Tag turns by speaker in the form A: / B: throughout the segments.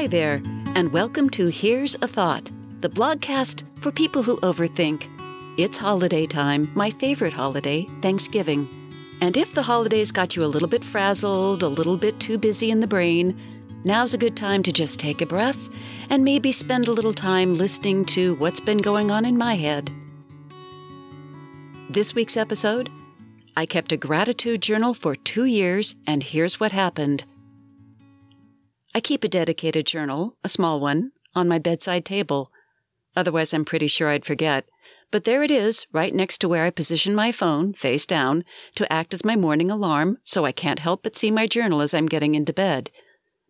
A: Hi there, and welcome to Here's a Thought, the blogcast for people who overthink. It's holiday time, my favorite holiday, Thanksgiving. And if the holidays got you a little bit frazzled, a little bit too busy in the brain, now's a good time to just take a breath and maybe spend a little time listening to what's been going on in my head. This week's episode I kept a gratitude journal for two years, and here's what happened. I keep a dedicated journal, a small one, on my bedside table. Otherwise, I'm pretty sure I'd forget. But there it is, right next to where I position my phone, face down, to act as my morning alarm, so I can't help but see my journal as I'm getting into bed.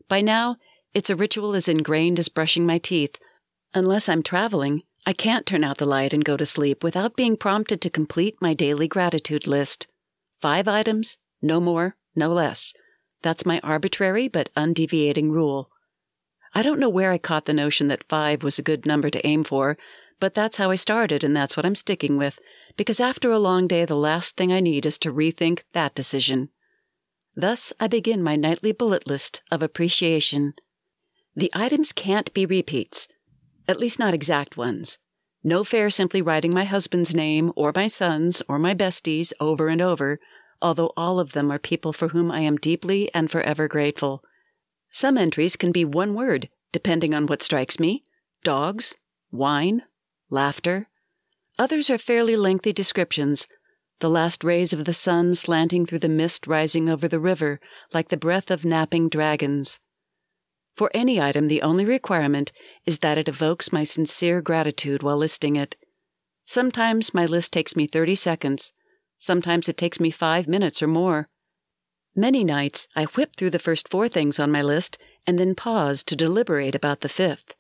A: By now, it's a ritual as ingrained as brushing my teeth. Unless I'm traveling, I can't turn out the light and go to sleep without being prompted to complete my daily gratitude list. Five items, no more, no less. That's my arbitrary but undeviating rule. I don't know where I caught the notion that five was a good number to aim for, but that's how I started and that's what I'm sticking with, because after a long day, the last thing I need is to rethink that decision. Thus, I begin my nightly bullet list of appreciation. The items can't be repeats, at least not exact ones. No fair simply writing my husband's name or my son's or my bestie's over and over, although all of them are people for whom I am deeply and forever grateful. Some entries can be one word, depending on what strikes me dogs, wine, laughter. Others are fairly lengthy descriptions. The last rays of the sun slanting through the mist rising over the river like the breath of napping dragons. For any item, the only requirement is that it evokes my sincere gratitude while listing it. Sometimes my list takes me 30 seconds, Sometimes it takes me five minutes or more. Many nights I whip through the first four things on my list and then pause to deliberate about the fifth.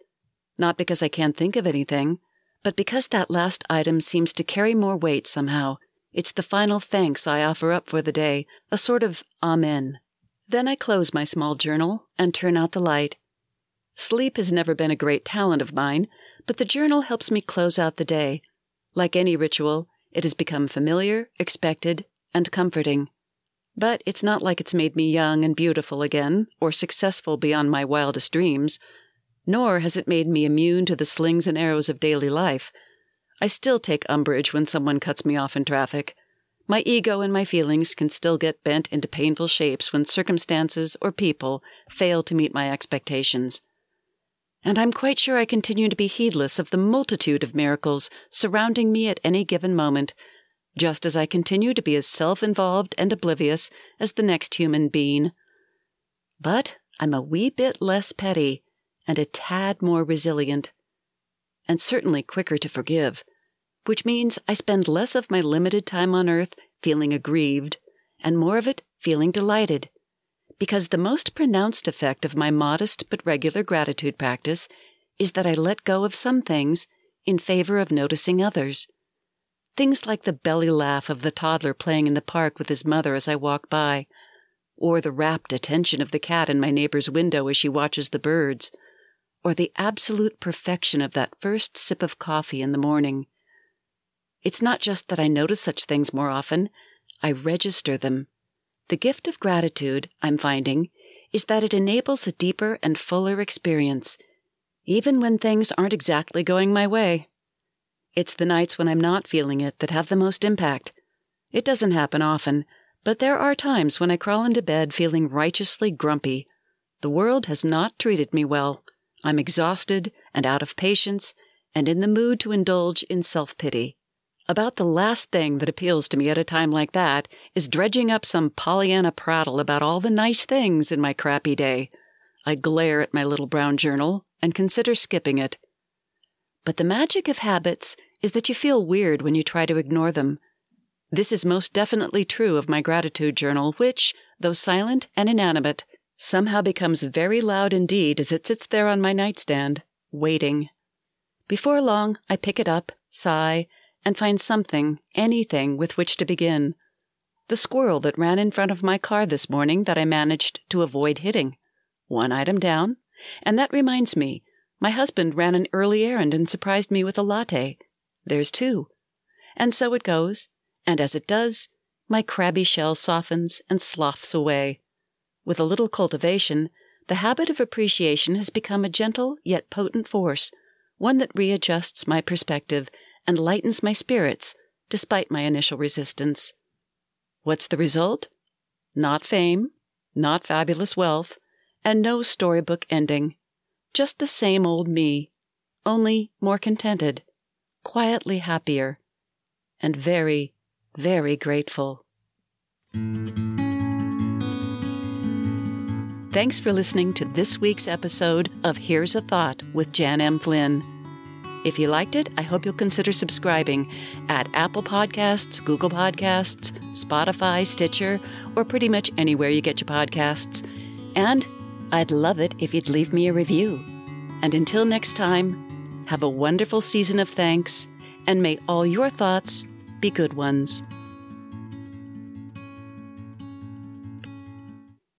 A: Not because I can't think of anything, but because that last item seems to carry more weight somehow. It's the final thanks I offer up for the day, a sort of amen. Then I close my small journal and turn out the light. Sleep has never been a great talent of mine, but the journal helps me close out the day. Like any ritual, it has become familiar, expected, and comforting. But it's not like it's made me young and beautiful again, or successful beyond my wildest dreams. Nor has it made me immune to the slings and arrows of daily life. I still take umbrage when someone cuts me off in traffic. My ego and my feelings can still get bent into painful shapes when circumstances or people fail to meet my expectations and I'm quite sure I continue to be heedless of the multitude of miracles surrounding me at any given moment, just as I continue to be as self involved and oblivious as the next human being. But I'm a wee bit less petty and a tad more resilient, and certainly quicker to forgive, which means I spend less of my limited time on earth feeling aggrieved and more of it feeling delighted because the most pronounced effect of my modest but regular gratitude practice is that I let go of some things in favor of noticing others. Things like the belly laugh of the toddler playing in the park with his mother as I walk by, or the rapt attention of the cat in my neighbor's window as she watches the birds, or the absolute perfection of that first sip of coffee in the morning. It's not just that I notice such things more often, I register them the gift of gratitude, I'm finding, is that it enables a deeper and fuller experience, even when things aren't exactly going my way. It's the nights when I'm not feeling it that have the most impact. It doesn't happen often, but there are times when I crawl into bed feeling righteously grumpy. The world has not treated me well. I'm exhausted and out of patience and in the mood to indulge in self pity. About the last thing that appeals to me at a time like that is dredging up some Pollyanna prattle about all the nice things in my crappy day. I glare at my little brown journal and consider skipping it. But the magic of habits is that you feel weird when you try to ignore them. This is most definitely true of my gratitude journal, which, though silent and inanimate, somehow becomes very loud indeed as it sits there on my nightstand, waiting. Before long, I pick it up, sigh, and find something, anything, with which to begin. The squirrel that ran in front of my car this morning that I managed to avoid hitting. One item down. And that reminds me, my husband ran an early errand and surprised me with a latte. There's two. And so it goes, and as it does, my crabby shell softens and sloughs away. With a little cultivation, The habit of appreciation has become a gentle yet potent force, one that readjusts my perspective and lightens my spirits despite my initial resistance. What's the result? Not fame, not fabulous wealth, and no storybook ending. Just the same old me, only more contented, quietly happier, and very, very grateful. Thanks for listening to this week's episode of Here's a Thought with Jan M. Flynn. If you liked it, I hope you'll consider subscribing at Apple Podcasts, Google Podcasts, Spotify, Stitcher, or pretty much anywhere you get your podcasts. And I'd love it if you'd leave me a review. And until next time, have a wonderful season of thanks, and may all your thoughts be good ones.